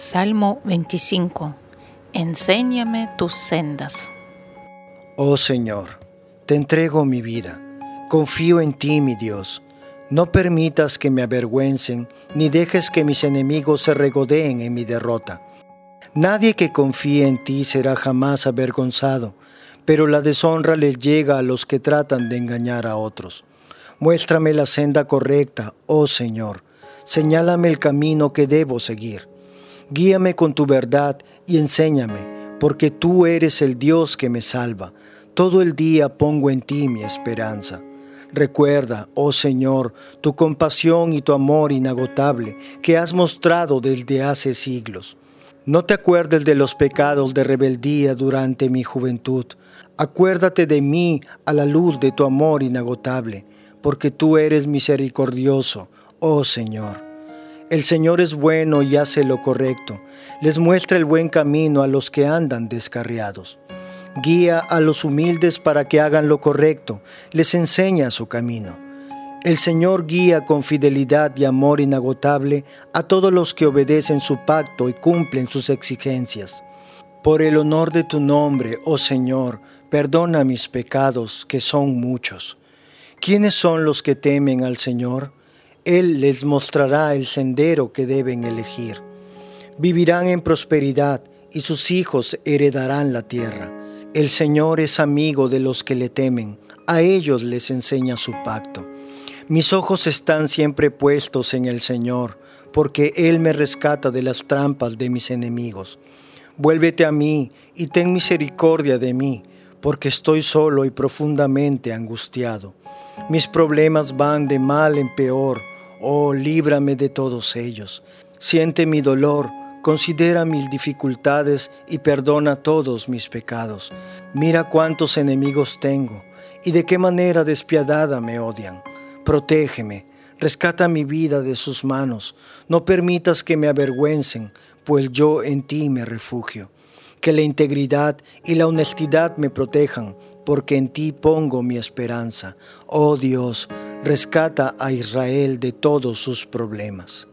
Salmo 25. Enséñame tus sendas. Oh Señor, te entrego mi vida. Confío en ti, mi Dios. No permitas que me avergüencen, ni dejes que mis enemigos se regodeen en mi derrota. Nadie que confíe en ti será jamás avergonzado, pero la deshonra les llega a los que tratan de engañar a otros. Muéstrame la senda correcta, oh Señor. Señálame el camino que debo seguir. Guíame con tu verdad y enséñame, porque tú eres el Dios que me salva. Todo el día pongo en ti mi esperanza. Recuerda, oh Señor, tu compasión y tu amor inagotable que has mostrado desde hace siglos. No te acuerdes de los pecados de rebeldía durante mi juventud. Acuérdate de mí a la luz de tu amor inagotable, porque tú eres misericordioso, oh Señor. El Señor es bueno y hace lo correcto. Les muestra el buen camino a los que andan descarriados. Guía a los humildes para que hagan lo correcto. Les enseña su camino. El Señor guía con fidelidad y amor inagotable a todos los que obedecen su pacto y cumplen sus exigencias. Por el honor de tu nombre, oh Señor, perdona mis pecados, que son muchos. ¿Quiénes son los que temen al Señor? Él les mostrará el sendero que deben elegir. Vivirán en prosperidad y sus hijos heredarán la tierra. El Señor es amigo de los que le temen, a ellos les enseña su pacto. Mis ojos están siempre puestos en el Señor, porque Él me rescata de las trampas de mis enemigos. Vuélvete a mí y ten misericordia de mí, porque estoy solo y profundamente angustiado. Mis problemas van de mal en peor Oh, líbrame de todos ellos. Siente mi dolor, considera mis dificultades y perdona todos mis pecados. Mira cuántos enemigos tengo y de qué manera despiadada me odian. Protégeme, rescata mi vida de sus manos. No permitas que me avergüencen, pues yo en ti me refugio. Que la integridad y la honestidad me protejan, porque en ti pongo mi esperanza. Oh Dios, rescata a Israel de todos sus problemas.